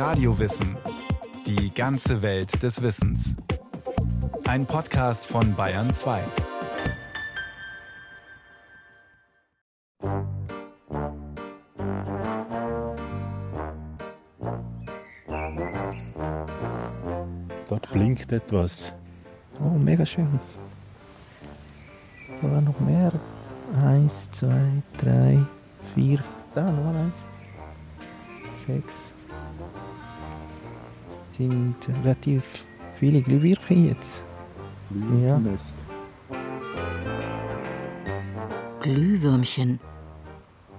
Radiowissen. Die ganze Welt des Wissens. Ein Podcast von Bayern 2. Dort blinkt etwas. Oh, mega schön. Da war noch mehr. Eins, zwei, drei, vier. Da, noch eins. Sechs. Sind relativ viele Glühwürmchen jetzt. Ja. Glühwürmchen.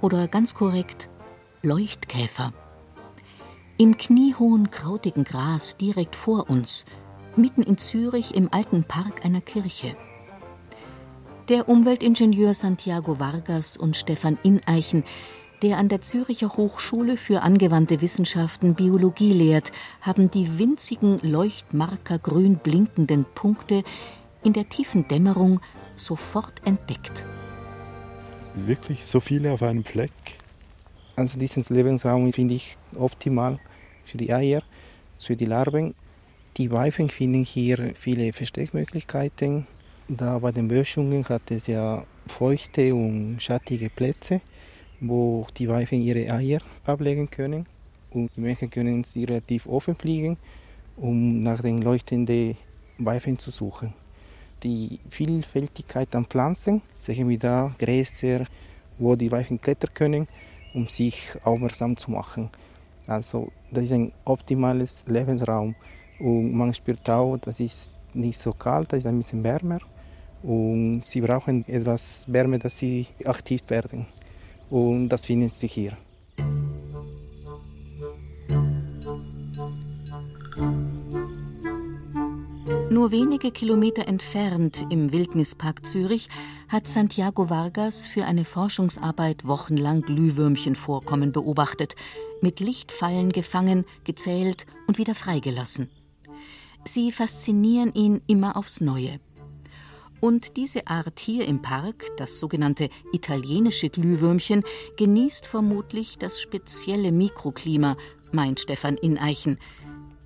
Oder ganz korrekt Leuchtkäfer. Im kniehohen krautigen Gras direkt vor uns, mitten in Zürich im alten Park einer Kirche. Der Umweltingenieur Santiago Vargas und Stefan Ineichen, der an der Züricher Hochschule für angewandte Wissenschaften Biologie lehrt, haben die winzigen Leuchtmarker grün blinkenden Punkte in der tiefen Dämmerung sofort entdeckt. Wirklich so viele auf einem Fleck? Also diesen Lebensraum finde ich optimal für die Eier, für die Larven. Die Weibchen finden hier viele Versteckmöglichkeiten. Da bei den Böschungen hat es ja feuchte und schattige Plätze, wo die Weibchen ihre Eier ablegen können. Und die Männchen können sie relativ offen fliegen, um nach den leuchtenden Weibchen zu suchen. Die Vielfältigkeit an Pflanzen sehen wir da Gräser, wo die Weibchen klettern können, um sich aufmerksam zu machen. Also das ist ein optimales Lebensraum. Und man spürt auch, das ist nicht so kalt, das ist ein bisschen wärmer. Und sie brauchen etwas Wärme, dass sie aktiv werden. Und das finden sie hier. Nur wenige Kilometer entfernt im Wildnispark Zürich hat Santiago Vargas für eine Forschungsarbeit wochenlang Glühwürmchenvorkommen beobachtet, mit Lichtfallen gefangen, gezählt und wieder freigelassen. Sie faszinieren ihn immer aufs Neue. Und diese Art hier im Park, das sogenannte italienische Glühwürmchen, genießt vermutlich das spezielle Mikroklima, meint Stefan Ineichen.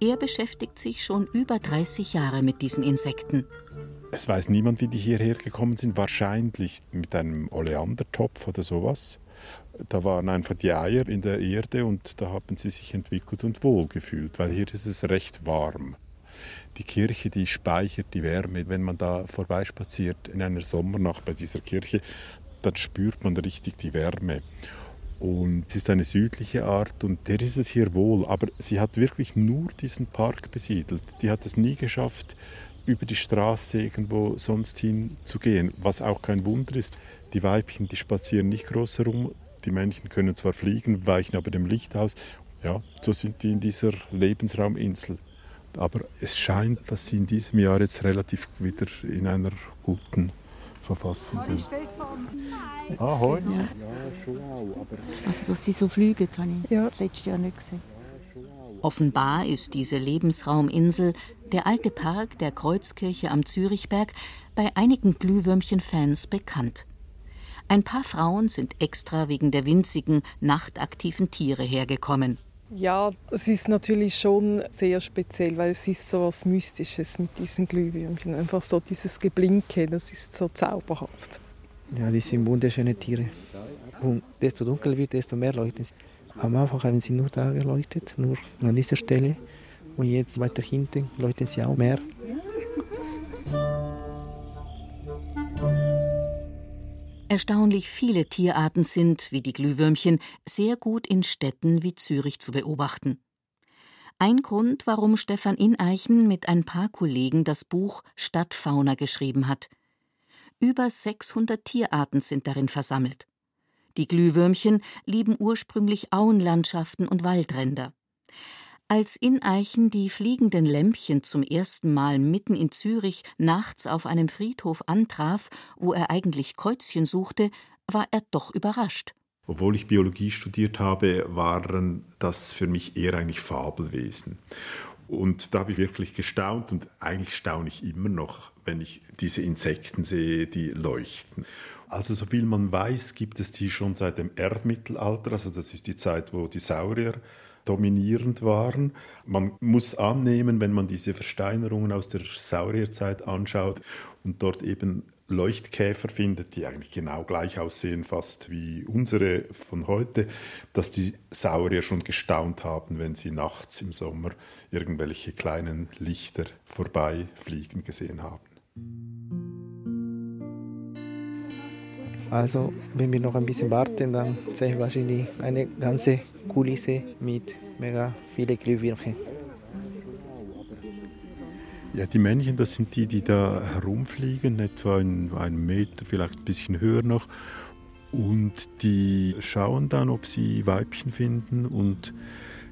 Er beschäftigt sich schon über 30 Jahre mit diesen Insekten. Es weiß niemand, wie die hierher gekommen sind. Wahrscheinlich mit einem Oleandertopf oder sowas. Da waren einfach die Eier in der Erde und da haben sie sich entwickelt und wohlgefühlt, weil hier ist es recht warm. Die Kirche, die speichert die Wärme. Wenn man da vorbeispaziert in einer Sommernacht bei dieser Kirche, dann spürt man richtig die Wärme. Und es ist eine südliche Art und der ist es hier wohl. Aber sie hat wirklich nur diesen Park besiedelt. Die hat es nie geschafft, über die Straße irgendwo sonst hin zu gehen, was auch kein Wunder ist. Die Weibchen, die spazieren nicht groß herum. Die Männchen können zwar fliegen, weichen aber dem Licht aus. Ja, so sind die in dieser Lebensrauminsel. Aber es scheint, dass sie in diesem Jahr jetzt relativ wieder in einer guten Verfassung sind. Ahoi. Ja. Ja, schon auch. Aber Also, dass sie so fliegen, habe ich Ja. das letzte Jahr nicht gesehen. Offenbar ist diese Lebensrauminsel, der alte Park der Kreuzkirche am Zürichberg, bei einigen Glühwürmchen-Fans bekannt. Ein paar Frauen sind extra wegen der winzigen, nachtaktiven Tiere hergekommen. Ja, es ist natürlich schon sehr speziell, weil es ist so was Mystisches mit diesen Glühwürmchen. Einfach so dieses Geblinke, das ist so zauberhaft. Ja, die sind wunderschöne Tiere. Und desto dunkel wird, desto mehr leuchten sie. Am Anfang haben sie nur da geleuchtet, nur an dieser Stelle. Und jetzt weiter hinten leuchten sie auch mehr. Erstaunlich viele Tierarten sind, wie die Glühwürmchen, sehr gut in Städten wie Zürich zu beobachten. Ein Grund, warum Stefan Ineichen mit ein paar Kollegen das Buch Stadtfauna geschrieben hat. Über 600 Tierarten sind darin versammelt. Die Glühwürmchen lieben ursprünglich Auenlandschaften und Waldränder. Als Ineichen die fliegenden Lämpchen zum ersten Mal mitten in Zürich nachts auf einem Friedhof antraf, wo er eigentlich Käuzchen suchte, war er doch überrascht. Obwohl ich Biologie studiert habe, waren das für mich eher eigentlich Fabelwesen. Und da habe ich wirklich gestaunt und eigentlich staune ich immer noch, wenn ich diese Insekten sehe, die leuchten. Also so viel man weiß, gibt es die schon seit dem Erdmittelalter, also das ist die Zeit, wo die Saurier dominierend waren. Man muss annehmen, wenn man diese Versteinerungen aus der Saurierzeit anschaut und dort eben Leuchtkäfer findet, die eigentlich genau gleich aussehen, fast wie unsere von heute, dass die Saurier schon gestaunt haben, wenn sie nachts im Sommer irgendwelche kleinen Lichter vorbeifliegen gesehen haben. Also, wenn wir noch ein bisschen warten, dann sehen wir wahrscheinlich eine ganze Kulisse mit mega vielen Glühwürmchen. Ja, die Männchen, das sind die, die da herumfliegen, etwa in einem Meter, vielleicht ein bisschen höher noch. Und die schauen dann, ob sie Weibchen finden. Und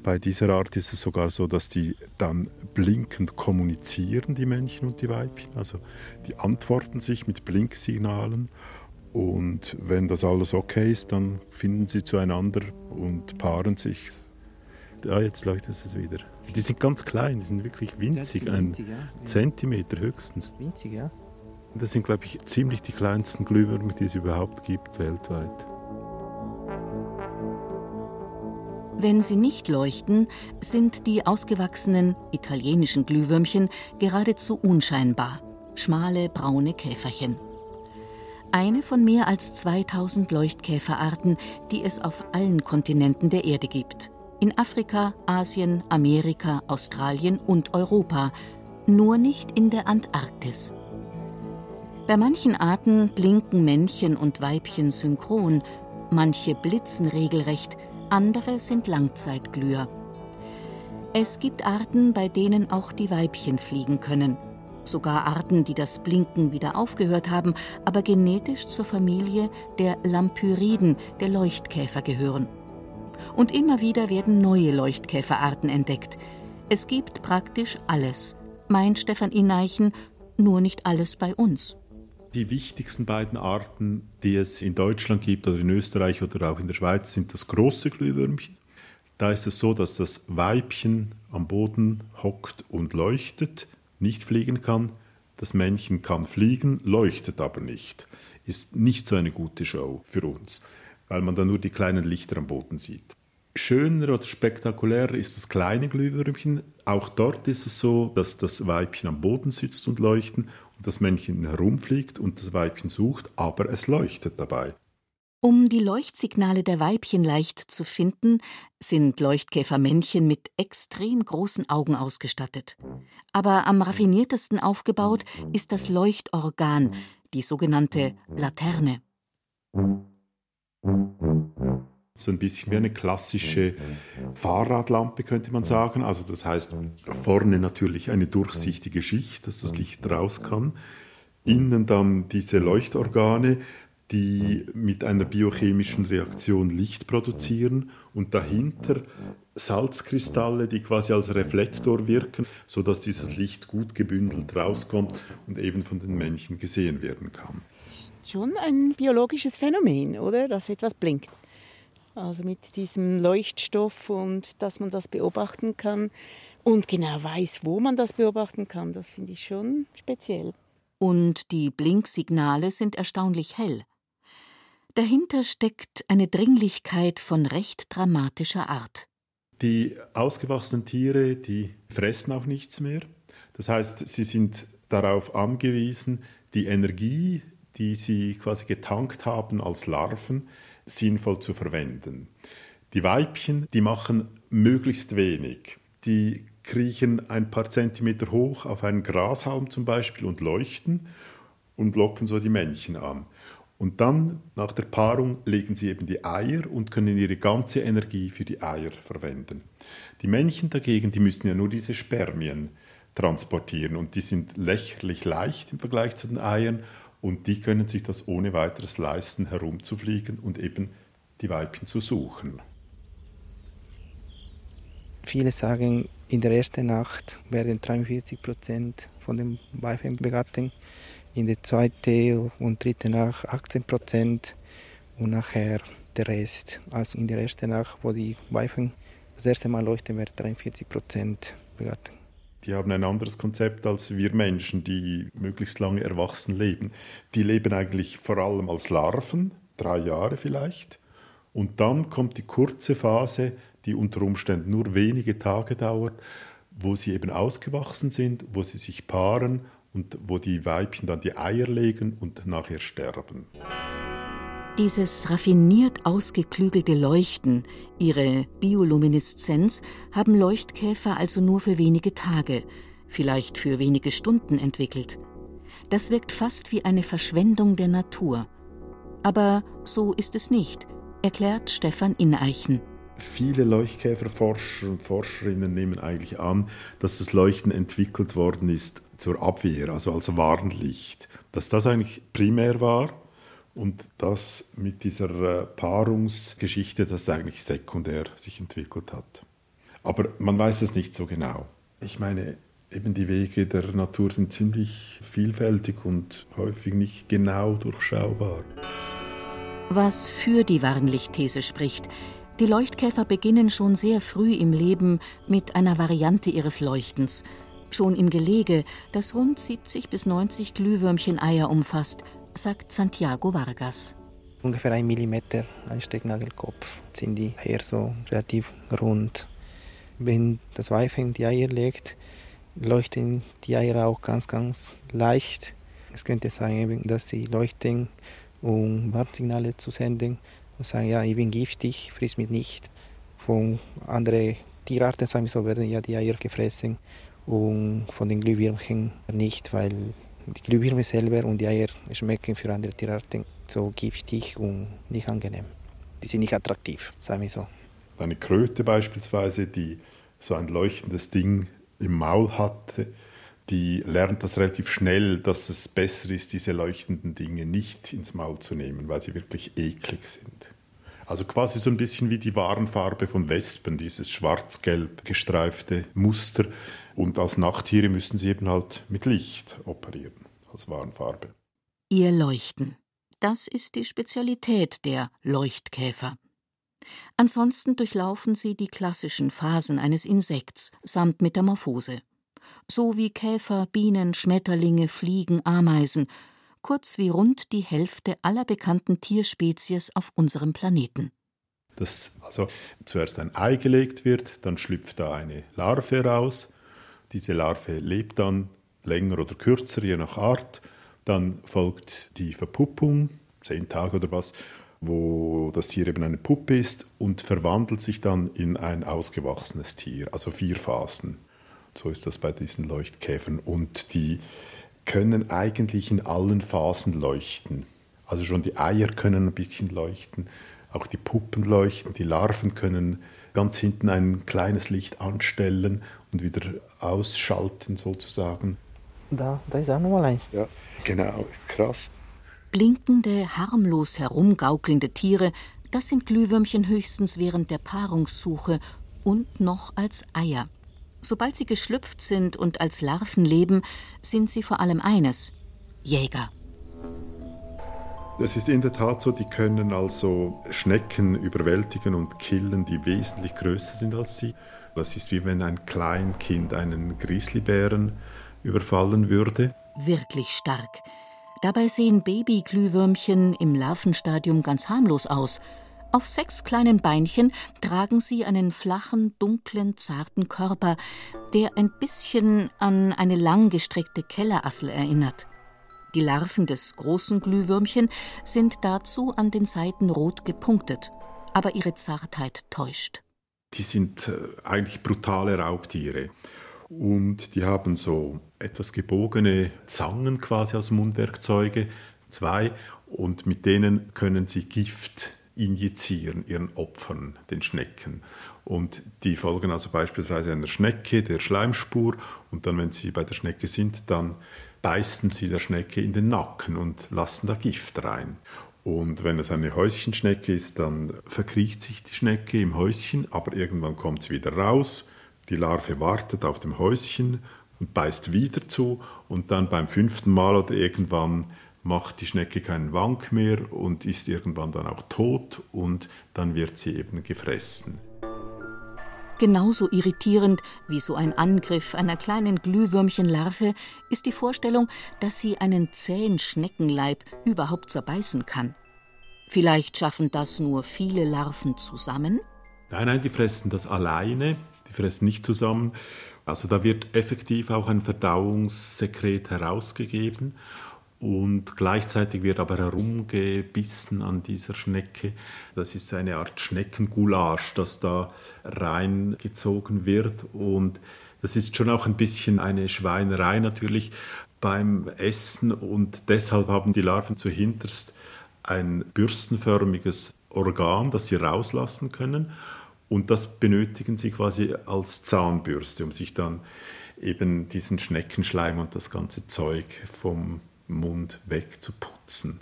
bei dieser Art ist es sogar so, dass die dann blinkend kommunizieren, die Männchen und die Weibchen. Also die antworten sich mit Blinksignalen. Und wenn das alles okay ist, dann finden sie zueinander und paaren sich. Ja, jetzt leuchtet es wieder. Die sind ganz klein, die sind wirklich winzig, ein. Zentimeter höchstens. Winzig, ja. Das sind, glaube ich, ziemlich die kleinsten Glühwürmer, die es überhaupt gibt weltweit. Wenn sie nicht leuchten, sind die ausgewachsenen italienischen Glühwürmchen geradezu unscheinbar. Schmale braune Käferchen. Eine von mehr als 2000 Leuchtkäferarten, die es auf allen Kontinenten der Erde gibt in Afrika, Asien, Amerika, Australien und Europa, nur nicht in der Antarktis. Bei manchen Arten blinken Männchen und Weibchen synchron, manche blitzen regelrecht, andere sind Langzeitglüher. Es gibt Arten, bei denen auch die Weibchen fliegen können. Sogar Arten, die das Blinken wieder aufgehört haben, aber genetisch zur Familie der Lampyriden, der Leuchtkäfer gehören und immer wieder werden neue Leuchtkäferarten entdeckt. Es gibt praktisch alles, meint Stefan Ineichen, nur nicht alles bei uns. Die wichtigsten beiden Arten, die es in Deutschland gibt oder in Österreich oder auch in der Schweiz, sind das große Glühwürmchen. Da ist es so, dass das Weibchen am Boden hockt und leuchtet, nicht fliegen kann. Das Männchen kann fliegen, leuchtet aber nicht. Ist nicht so eine gute Show für uns, weil man dann nur die kleinen Lichter am Boden sieht. Schöner oder spektakulärer ist das kleine Glühwürmchen. Auch dort ist es so, dass das Weibchen am Boden sitzt und leuchtet und das Männchen herumfliegt und das Weibchen sucht, aber es leuchtet dabei. Um die Leuchtsignale der Weibchen leicht zu finden, sind Leuchtkäfermännchen mit extrem großen Augen ausgestattet. Aber am raffiniertesten aufgebaut ist das Leuchtorgan, die sogenannte Laterne so ein bisschen wie eine klassische Fahrradlampe, könnte man sagen. Also das heißt, vorne natürlich eine durchsichtige Schicht, dass das Licht raus kann. Innen dann diese Leuchtorgane, die mit einer biochemischen Reaktion Licht produzieren und dahinter Salzkristalle, die quasi als Reflektor wirken, sodass dieses Licht gut gebündelt rauskommt und eben von den Männchen gesehen werden kann. Schon ein biologisches Phänomen, oder? Dass etwas blinkt. Also mit diesem Leuchtstoff und dass man das beobachten kann und genau weiß, wo man das beobachten kann, das finde ich schon speziell. Und die Blinksignale sind erstaunlich hell. Dahinter steckt eine Dringlichkeit von recht dramatischer Art. Die ausgewachsenen Tiere, die fressen auch nichts mehr. Das heißt, sie sind darauf angewiesen, die Energie, die sie quasi getankt haben als Larven, sinnvoll zu verwenden. Die Weibchen, die machen möglichst wenig. Die kriechen ein paar Zentimeter hoch auf einen Grashalm zum Beispiel und leuchten und locken so die Männchen an. Und dann, nach der Paarung, legen sie eben die Eier und können ihre ganze Energie für die Eier verwenden. Die Männchen dagegen, die müssen ja nur diese Spermien transportieren und die sind lächerlich leicht im Vergleich zu den Eiern und die können sich das ohne weiteres leisten, herumzufliegen und eben die Weibchen zu suchen. Viele sagen, in der ersten Nacht werden 43 Prozent von den Weibchen begattet, in der zweiten und dritten Nacht 18 Prozent und nachher der Rest. Also in der ersten Nacht, wo die Weibchen das erste Mal leuchten, werden 43 Prozent begattet. Die haben ein anderes Konzept als wir Menschen, die möglichst lange erwachsen leben. Die leben eigentlich vor allem als Larven, drei Jahre vielleicht. Und dann kommt die kurze Phase, die unter Umständen nur wenige Tage dauert, wo sie eben ausgewachsen sind, wo sie sich paaren und wo die Weibchen dann die Eier legen und nachher sterben. Dieses raffiniert ausgeklügelte Leuchten, ihre Biolumineszenz, haben Leuchtkäfer also nur für wenige Tage, vielleicht für wenige Stunden entwickelt. Das wirkt fast wie eine Verschwendung der Natur. Aber so ist es nicht, erklärt Stefan Ineichen. Viele Leuchtkäferforscher und Forscherinnen nehmen eigentlich an, dass das Leuchten entwickelt worden ist zur Abwehr, also als Warnlicht. Dass das eigentlich primär war und das mit dieser äh, Paarungsgeschichte, das eigentlich sekundär sich entwickelt hat. Aber man weiß es nicht so genau. Ich meine, eben die Wege der Natur sind ziemlich vielfältig und häufig nicht genau durchschaubar. Was für die Warnlichtthese spricht, die Leuchtkäfer beginnen schon sehr früh im Leben mit einer Variante ihres Leuchtens. Schon im Gelege, das rund 70 bis 90 Glühwürmchen-Eier umfasst, sagt Santiago Vargas. Ungefähr ein Millimeter, ein Stecknagelkopf, sind die Eier so relativ rund. Wenn das Weibchen die Eier legt, leuchten die Eier auch ganz, ganz leicht. Es könnte sein, dass sie leuchten, um Warnsignale zu senden und sagen, ja, ich bin giftig, friss mich nicht. Von anderen Tierarten sagen so, werden ja die Eier gefressen und von den Glühwürmchen nicht, weil die Glühwürmer selber und die Eier schmecken für andere Tierarten so giftig und nicht angenehm. Die sind nicht attraktiv, sagen wir so. Eine Kröte beispielsweise, die so ein leuchtendes Ding im Maul hatte, die lernt das relativ schnell, dass es besser ist, diese leuchtenden Dinge nicht ins Maul zu nehmen, weil sie wirklich eklig sind. Also quasi so ein bisschen wie die Warnfarbe von Wespen, dieses schwarz-gelb gestreifte Muster. Und als Nachttiere müssen sie eben halt mit Licht operieren, als Warnfarbe. Ihr Leuchten. Das ist die Spezialität der Leuchtkäfer. Ansonsten durchlaufen sie die klassischen Phasen eines Insekts samt Metamorphose. So wie Käfer, Bienen, Schmetterlinge, Fliegen, Ameisen kurz wie rund die Hälfte aller bekannten Tierspezies auf unserem Planeten. Dass also zuerst ein Ei gelegt wird, dann schlüpft da eine Larve raus. Diese Larve lebt dann länger oder kürzer, je nach Art. Dann folgt die Verpuppung, zehn Tage oder was, wo das Tier eben eine Puppe ist und verwandelt sich dann in ein ausgewachsenes Tier, also vier Phasen. So ist das bei diesen Leuchtkäfern. Und die können eigentlich in allen Phasen leuchten. Also schon die Eier können ein bisschen leuchten, auch die Puppen leuchten, die Larven können ganz hinten ein kleines Licht anstellen und wieder ausschalten sozusagen. Da, da ist auch nochmal eins. Ja, genau, krass. Blinkende, harmlos herumgaukelnde Tiere, das sind Glühwürmchen höchstens während der Paarungssuche und noch als Eier. Sobald sie geschlüpft sind und als Larven leben, sind sie vor allem eines Jäger. Es ist in der Tat so, die können also Schnecken überwältigen und killen, die wesentlich größer sind als sie. Das ist wie wenn ein Kleinkind einen Grizzlybären überfallen würde. Wirklich stark. Dabei sehen Babyglühwürmchen im Larvenstadium ganz harmlos aus. Auf sechs kleinen Beinchen tragen sie einen flachen, dunklen, zarten Körper, der ein bisschen an eine langgestreckte Kellerassel erinnert. Die Larven des großen Glühwürmchen sind dazu an den Seiten rot gepunktet, aber ihre Zartheit täuscht. Die sind äh, eigentlich brutale Raubtiere. Und die haben so etwas gebogene Zangen quasi als Mundwerkzeuge, zwei, und mit denen können sie Gift injizieren ihren Opfern, den Schnecken. Und die folgen also beispielsweise einer Schnecke, der Schleimspur, und dann, wenn sie bei der Schnecke sind, dann beißen sie der Schnecke in den Nacken und lassen da Gift rein. Und wenn es eine Häuschenschnecke ist, dann verkriecht sich die Schnecke im Häuschen, aber irgendwann kommt sie wieder raus. Die Larve wartet auf dem Häuschen und beißt wieder zu und dann beim fünften Mal oder irgendwann macht die Schnecke keinen Wank mehr und ist irgendwann dann auch tot und dann wird sie eben gefressen. Genauso irritierend wie so ein Angriff einer kleinen Glühwürmchenlarve ist die Vorstellung, dass sie einen zähen Schneckenleib überhaupt zerbeißen kann. Vielleicht schaffen das nur viele Larven zusammen? Nein, nein, die fressen das alleine, die fressen nicht zusammen. Also da wird effektiv auch ein Verdauungssekret herausgegeben und gleichzeitig wird aber herumgebissen an dieser Schnecke. Das ist so eine Art Schneckengoulage, das da reingezogen wird. Und das ist schon auch ein bisschen eine Schweinerei natürlich beim Essen. Und deshalb haben die Larven zuhinterst ein bürstenförmiges Organ, das sie rauslassen können. Und das benötigen sie quasi als Zahnbürste, um sich dann eben diesen Schneckenschleim und das ganze Zeug vom Mund wegzuputzen.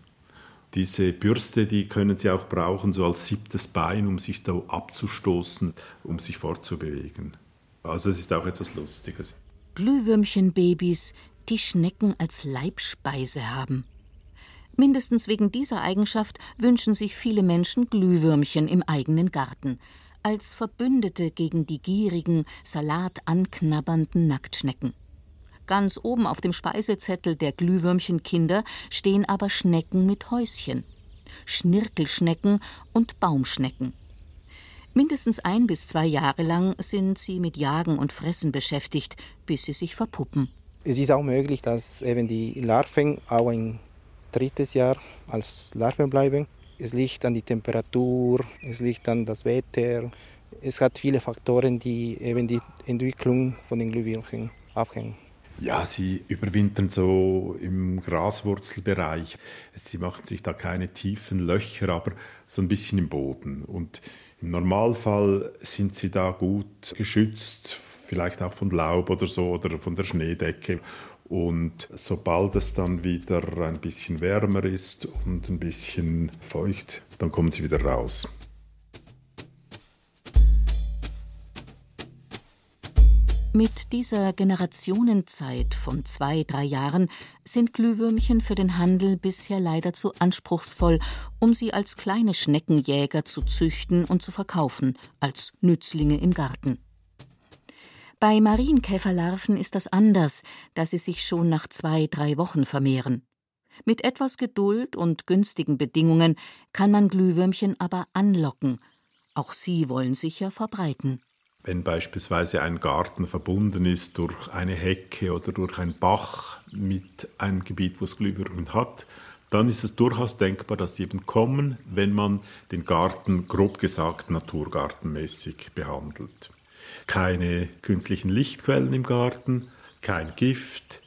Diese Bürste, die können Sie auch brauchen, so als siebtes Bein, um sich da abzustoßen, um sich fortzubewegen. Also es ist auch etwas Lustiges. Glühwürmchenbabys, die Schnecken als Leibspeise haben. Mindestens wegen dieser Eigenschaft wünschen sich viele Menschen Glühwürmchen im eigenen Garten, als Verbündete gegen die gierigen, Salat anknabbernden Nacktschnecken. Ganz oben auf dem Speisezettel der Glühwürmchenkinder stehen aber Schnecken mit Häuschen, Schnirkelschnecken und Baumschnecken. Mindestens ein bis zwei Jahre lang sind sie mit Jagen und Fressen beschäftigt, bis sie sich verpuppen. Es ist auch möglich, dass eben die Larven auch ein drittes Jahr als Larven bleiben. Es liegt an die Temperatur, es liegt an das Wetter. Es hat viele Faktoren, die eben die Entwicklung von den Glühwürmchen abhängen. Ja, sie überwintern so im Graswurzelbereich. Sie machen sich da keine tiefen Löcher, aber so ein bisschen im Boden. Und im Normalfall sind sie da gut geschützt, vielleicht auch von Laub oder so oder von der Schneedecke. Und sobald es dann wieder ein bisschen wärmer ist und ein bisschen feucht, dann kommen sie wieder raus. Mit dieser Generationenzeit von zwei, drei Jahren sind Glühwürmchen für den Handel bisher leider zu anspruchsvoll, um sie als kleine Schneckenjäger zu züchten und zu verkaufen, als Nützlinge im Garten. Bei Marienkäferlarven ist das anders, da sie sich schon nach zwei, drei Wochen vermehren. Mit etwas Geduld und günstigen Bedingungen kann man Glühwürmchen aber anlocken. Auch sie wollen sich ja verbreiten. Wenn beispielsweise ein Garten verbunden ist durch eine Hecke oder durch einen Bach mit einem Gebiet, wo es Glühwürmer hat, dann ist es durchaus denkbar, dass die eben kommen, wenn man den Garten grob gesagt naturgartenmäßig behandelt. Keine künstlichen Lichtquellen im Garten, kein Gift,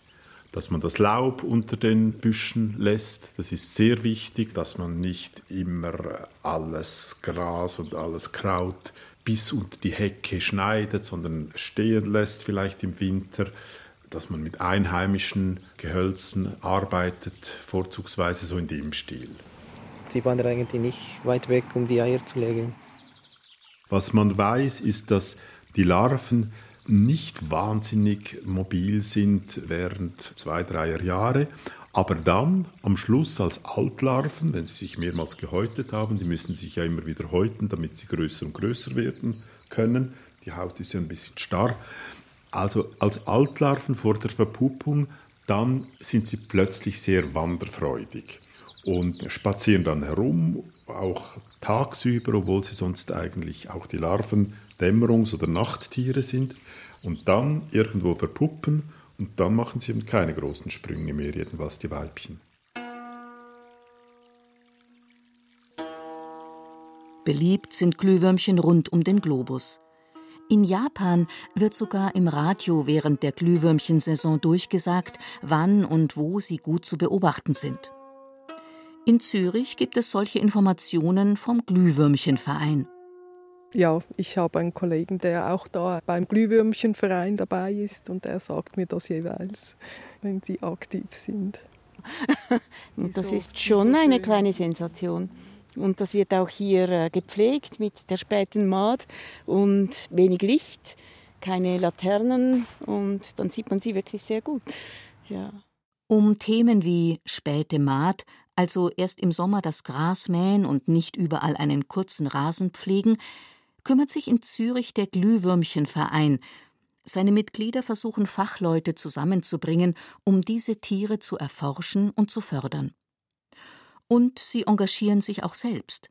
dass man das Laub unter den Büschen lässt. Das ist sehr wichtig, dass man nicht immer alles Gras und alles Kraut bis unter die Hecke schneidet, sondern stehen lässt vielleicht im Winter, dass man mit einheimischen Gehölzen arbeitet, vorzugsweise so in dem Stil. Sie wandern eigentlich nicht weit weg, um die Eier zu legen. Was man weiß, ist, dass die Larven nicht wahnsinnig mobil sind während zwei, dreier Jahre, aber dann am Schluss als Altlarven, wenn sie sich mehrmals gehäutet haben, die müssen sich ja immer wieder häuten, damit sie größer und größer werden können. Die Haut ist ja ein bisschen starr. Also als Altlarven vor der Verpuppung, dann sind sie plötzlich sehr wanderfreudig und spazieren dann herum, auch tagsüber, obwohl sie sonst eigentlich auch die Larven Dämmerungs- oder Nachttiere sind. Und dann irgendwo verpuppen und dann machen sie eben keine großen Sprünge mehr, jedenfalls die Weibchen. Beliebt sind Glühwürmchen rund um den Globus. In Japan wird sogar im Radio während der Glühwürmchensaison durchgesagt, wann und wo sie gut zu beobachten sind. In Zürich gibt es solche Informationen vom Glühwürmchenverein. Ja, ich habe einen Kollegen, der auch da beim Glühwürmchenverein dabei ist und der sagt mir das jeweils, wenn sie aktiv sind. und das ist schon eine kleine Sensation. Und das wird auch hier äh, gepflegt mit der späten Maat und wenig Licht, keine Laternen und dann sieht man sie wirklich sehr gut. Ja. Um Themen wie späte Maat, also erst im Sommer das Gras mähen und nicht überall einen kurzen Rasen pflegen, kümmert sich in Zürich der Glühwürmchenverein. Seine Mitglieder versuchen Fachleute zusammenzubringen, um diese Tiere zu erforschen und zu fördern. Und sie engagieren sich auch selbst.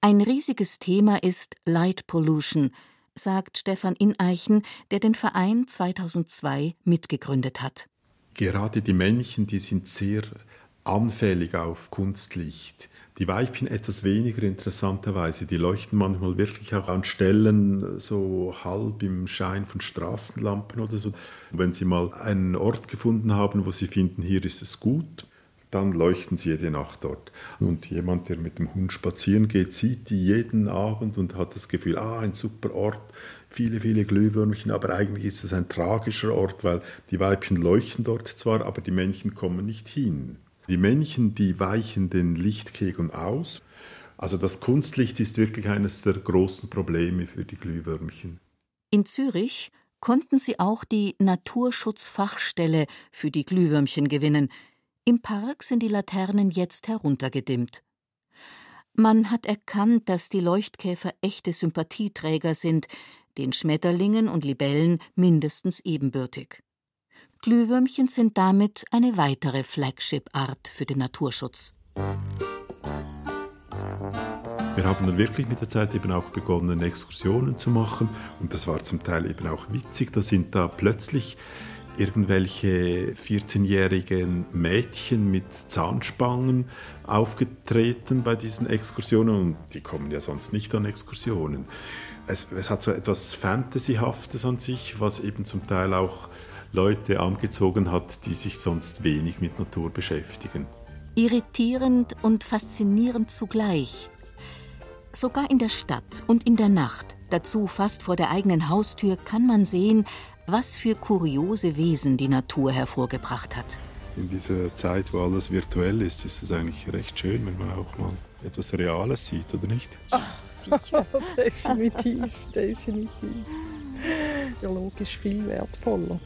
Ein riesiges Thema ist Light Pollution, sagt Stefan Ineichen, der den Verein 2002 mitgegründet hat. Gerade die Männchen, die sind sehr anfällig auf Kunstlicht. Die Weibchen etwas weniger interessanterweise. Die leuchten manchmal wirklich auch an Stellen so halb im Schein von Straßenlampen oder so. Wenn sie mal einen Ort gefunden haben, wo sie finden, hier ist es gut, dann leuchten sie jede Nacht dort. Und jemand, der mit dem Hund spazieren geht, sieht die jeden Abend und hat das Gefühl, ah, ein super Ort, viele, viele Glühwürmchen, aber eigentlich ist es ein tragischer Ort, weil die Weibchen leuchten dort zwar, aber die Männchen kommen nicht hin. Die Männchen, die weichen den Lichtkegeln aus. Also das Kunstlicht ist wirklich eines der großen Probleme für die Glühwürmchen. In Zürich konnten sie auch die Naturschutzfachstelle für die Glühwürmchen gewinnen, im Park sind die Laternen jetzt heruntergedimmt. Man hat erkannt, dass die Leuchtkäfer echte Sympathieträger sind, den Schmetterlingen und Libellen mindestens ebenbürtig. Glühwürmchen sind damit eine weitere Flagship-Art für den Naturschutz. Wir haben dann wirklich mit der Zeit eben auch begonnen, Exkursionen zu machen. Und das war zum Teil eben auch witzig. Da sind da plötzlich irgendwelche 14-jährigen Mädchen mit Zahnspangen aufgetreten bei diesen Exkursionen und die kommen ja sonst nicht an Exkursionen. Es, es, hat so etwas Fantasyhaftes an sich, was eben zum Teil auch Leute angezogen hat, die sich sonst wenig mit Natur beschäftigen. Irritierend und faszinierend zugleich. Sogar in der Stadt und in der Nacht, dazu fast vor der eigenen Haustür, kann man sehen, was für kuriose Wesen die Natur hervorgebracht hat. In dieser Zeit, wo alles virtuell ist, ist es eigentlich recht schön, wenn man auch mal etwas Reales sieht, oder nicht? Ach, sicher, definitiv, definitiv. Ja, logisch viel wertvoller.